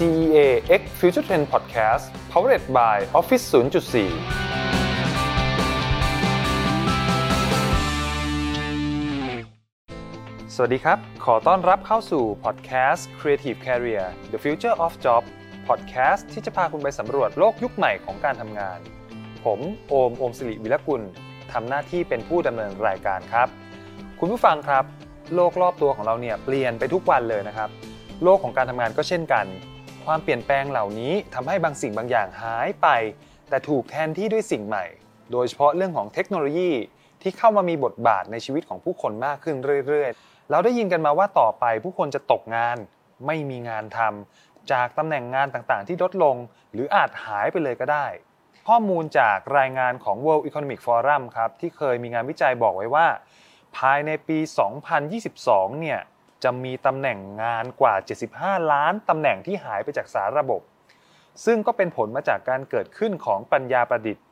CEA X Future Trend Podcast Powered by Office 0.4สวัสดีครับ ขอต้อนรับเข้าสู่ Podcast Creative Career The Future of Job Podcast ที่จะพาคุณไปสำรวจโลกยุคใหม่ของการทำงาน ผมโอม โอมสิริวิรกุลทำหน้าที่เป็นผู้ดำเนินรายการครับ คุณผู้ฟังครับ โลกรอบตัวของเราเนี่ยเปลี่ยนไปทุกวันเลยนะครับ โลกของการทำงานก็เช่นกัน ความเปลี่ยนแปลงเหล่านี้ทำให้บางสิ่งบางอย่างหายไป แต่ถูกแทนที่ด้วยสิ่งใหม่ โดยเฉพาะเรื่องของเทคโนโลยีที่เข้ามามีบทบาทในชีวิตของผู้คนมากขึ้นเรื่อยๆ เราได้ยินกันมาว่าต่อไปผู้คนจะตกงาน ไม่มีงานทำจากตำแหน่งงานต่างๆ ที่ลดลง หรืออาจหายไปเลยก็ได้ ข้อมูลจากรายงานของ World Economic Forum ครับที่เคยมีงานวิจัยบอกไว้ว่า ภายในปี 2022 เนี่ย จะมีตำแหน่งงานกว่า 75 ล้านตำแหน่งที่หายไปจากสารระบบ ซึ่งก็เป็นผลมาจากการเกิดขึ้นของปัญญาประดิษฐ์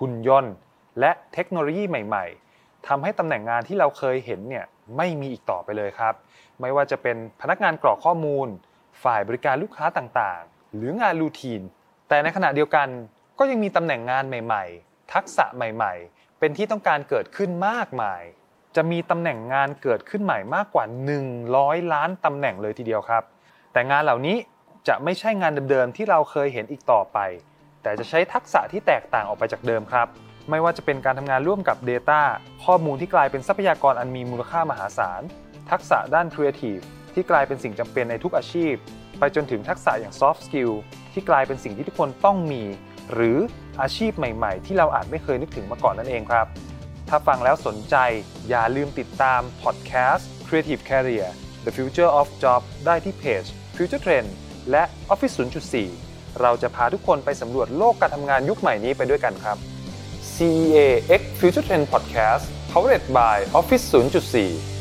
หุ่นยนต์ และเทคโนโลยีใหม่ๆทำให้ตำแหน่งงานที่เราเคยเห็นเนี่ยไม่มีอีกต่อไปเลยครับ ไม่ว่าจะเป็นพนักงานกรอกข้อมูล ฝ่ายบริการลูกค้าต่างๆ หรืองานรูทีน แต่ในขณะเดียวกันก็ยังมีตำแหน่งงานใหม่ ๆ ทักษะใหม่ ๆ เป็นที่ต้องการเกิดขึ้นมากมาย จะมีตำแหน่งงานเกิดขึ้นใหม่มากกว่า 100 ล้านตำแหน่งเลยทีเดียวครับ แต่งานเหล่านี้จะไม่ใช่งานเดิมๆที่เราเคยเห็นอีกต่อไป แต่จะใช้ทักษะที่แตกต่างออกไปจากเดิมครับ ไม่ว่าจะเป็นการทำงานร่วมกับ Data ข้อมูลที่กลายเป็นทรัพยากรอันมีมูลค่ามหาศาล ทักษะด้าน Creative ที่กลายเป็นสิ่งจำเป็นในทุกอาชีพ ไปจนถึงทักษะอย่าง Soft Skill ที่กลายเป็นสิ่งที่ทุกคนต้องมี หรืออาชีพใหม่ ๆ ที่เราอาจไม่เคยนึกถึงมาก่อนนั่นเองครับ ถ้าฟังแล้วสนใจ อย่าลืมติดตามพอดแคสต์ Creative Career The Future of Job ได้ที่เพจ Future Trend และ Office 0.4 เราจะพาทุกคนไปสำรวจโลกการทำงานยุคใหม่นี้ไปด้วยกันครับ CEA X Future Trend Podcast Powered by Office 0.4